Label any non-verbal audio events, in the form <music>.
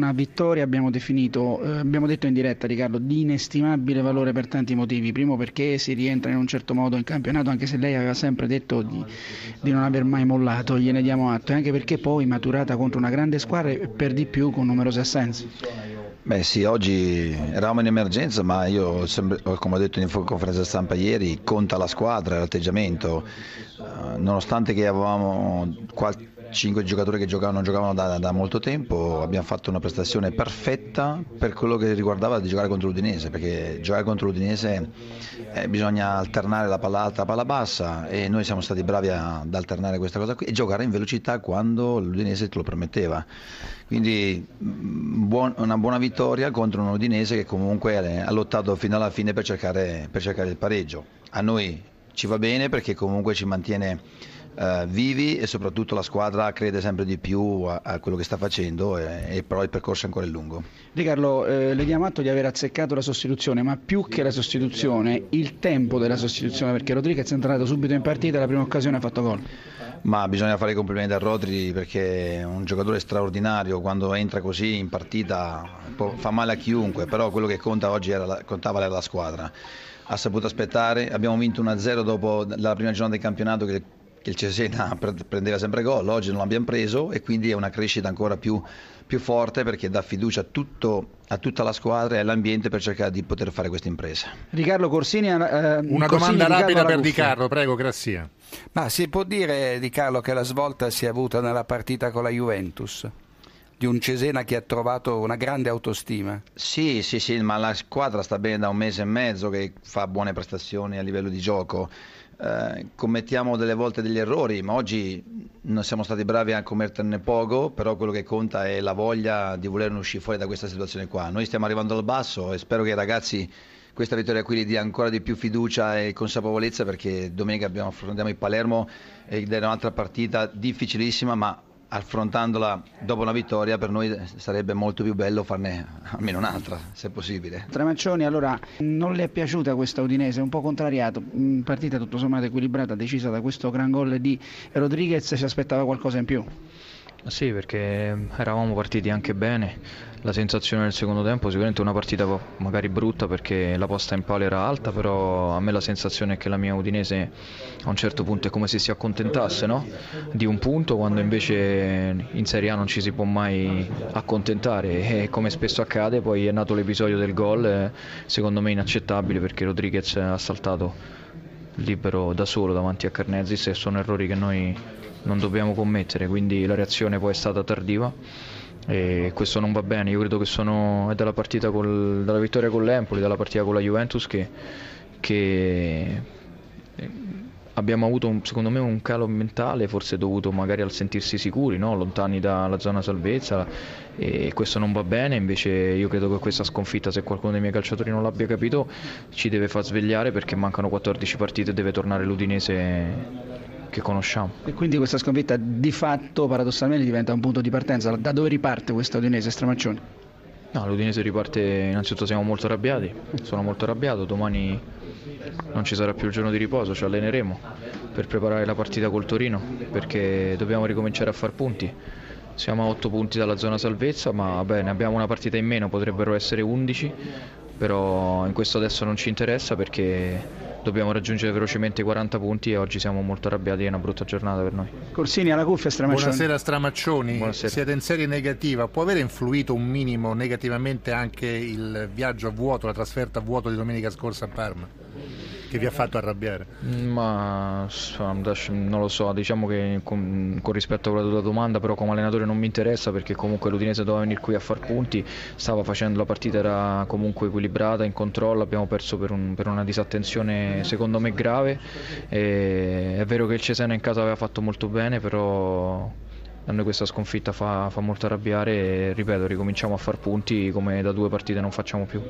una vittoria abbiamo definito, eh, abbiamo detto in diretta Riccardo, di inestimabile valore per tanti motivi. Primo perché si rientra in un certo modo in campionato, anche se lei aveva sempre detto di, di non aver mai mollato, gliene diamo atto, e anche perché poi maturata contro una grande squadra e per di più con numerose assenze. Beh sì, oggi eravamo in emergenza, ma io, come ho detto in conferenza stampa ieri, conta la squadra, l'atteggiamento. Uh, nonostante che avevamo qualche 5 giocatori che giocavano, non giocavano da, da, molto tempo, abbiamo fatto una prestazione perfetta per quello che riguardava di giocare contro l'Udinese, perché giocare contro l'Udinese eh, bisogna alternare la palla alta, la palla bassa e noi siamo stati bravi ad alternare questa cosa qui e giocare in velocità quando l'Udinese te lo permetteva. Quindi mm, buon, una buona vittoria contro un Udinese che comunque ha lottato fino alla fine per cercare, per cercare il pareggio. A noi ci va bene perché comunque ci mantiene eh, vivi e soprattutto la squadra crede sempre di più a, a quello che sta facendo e, e, però il percorso ancora è lungo. Di Carlo, eh, le diamo atto di aver azzeccato la sostituzione, ma più che la sostituzione, il tempo della sostituzione, perché Rodriguez è entrato subito in partita e la prima occasione ha fatto gol. Ma bisogna fare i complimenti a Rodri perché è un giocatore straordinario, quando entra così in partita fa male a chiunque, però quello che conta oggi era la, contava era la squadra. Ha saputo aspettare, abbiamo vinto 1-0 dopo la prima giornata del campionato che il Cesena <laughs> prendeva sempre gol, oggi non l'abbiamo preso e quindi è una crescita ancora più, più forte perché dà fiducia a, tutto, a, tutta la squadra e all'ambiente per cercare di poter fare questa impresa. Riccardo Corsini, eh, una Corsini, domanda rapida per Di Carlo, prego, Grassia. Ma si può dire Di Carlo che la svolta si è avuta nella partita con la Juventus? Di un Cesena che ha trovato una grande autostima. Sì, sì, sì, ma la squadra sta bene da un mese e mezzo che fa buone prestazioni a livello di gioco. Eh, commettiamo delle volte degli errori, ma oggi non siamo stati bravi a commetterne poco, però quello che conta è la voglia di voler uscire fuori da questa situazione qua. Noi stiamo arrivando al basso e spero che i ragazzi questa vittoria qui gli dia ancora di più fiducia e consapevolezza perché domenica abbiamo, affrontiamo il Palermo ed è un'altra partita difficilissima ma affrontandola dopo una vittoria per noi sarebbe molto più bello farne almeno un'altra se possibile. Tramaccioni allora non le è piaciuta questa Udinese, un po' contrariato, partita tutto sommato equilibrata, decisa da questo gran gol di Rodriguez, si aspettava qualcosa in più? Sì, perché eravamo partiti anche bene. La sensazione del secondo tempo sicuramente una partita magari brutta perché la posta in palo era alta, però a me la sensazione è che la mia Udinese a un certo punto è come se si accontentasse no? di un punto quando invece in Serie A non ci si può mai accontentare e come spesso accade poi è nato l'episodio del gol, secondo me inaccettabile perché Rodriguez ha saltato libero da solo davanti a Carnezis e sono errori che noi non dobbiamo commettere, quindi la reazione poi è stata tardiva e questo non va bene, io credo che sono, è dalla, col, dalla vittoria con l'Empoli, dalla partita con la Juventus che, che abbiamo avuto un, secondo me un calo mentale, forse dovuto magari al sentirsi sicuri, no? lontani dalla zona salvezza e questo non va bene, invece io credo che questa sconfitta, se qualcuno dei miei calciatori non l'abbia capito, ci deve far svegliare perché mancano 14 partite e deve tornare l'Udinese che conosciamo. E quindi questa sconfitta di fatto paradossalmente diventa un punto di partenza. Da dove riparte questa Udinese Stramaccioni? No, l'Udinese riparte, innanzitutto siamo molto arrabbiati, sono molto arrabbiato, domani non ci sarà più il giorno di riposo, ci alleneremo per preparare la partita col Torino perché dobbiamo ricominciare a far punti. Siamo a 8 punti dalla zona salvezza, ma bene, abbiamo una partita in meno, potrebbero essere 11, però in questo adesso non ci interessa perché dobbiamo raggiungere velocemente i 40 punti e oggi siamo molto arrabbiati, è una brutta giornata per noi. Corsini alla cuffia Stramaccioni. Buonasera Stramaccioni, Buonasera. siete in serie negativa, può aver influito un minimo negativamente anche il viaggio a vuoto, la trasferta a vuoto di domenica scorsa a Parma? Che vi ha fatto arrabbiare? Ma non lo so, diciamo che con, con, rispetto a quella tua domanda, però come allenatore non mi interessa perché comunque l'Udinese doveva venire qui a far punti, stava facendo la partita, era comunque equilibrata, in controllo, abbiamo perso per, un, per una disattenzione secondo me grave. E è vero che il Cesena in casa aveva fatto molto bene, però a noi questa sconfitta fa, fa molto arrabbiare e ripeto ricominciamo a far punti come da due partite non facciamo più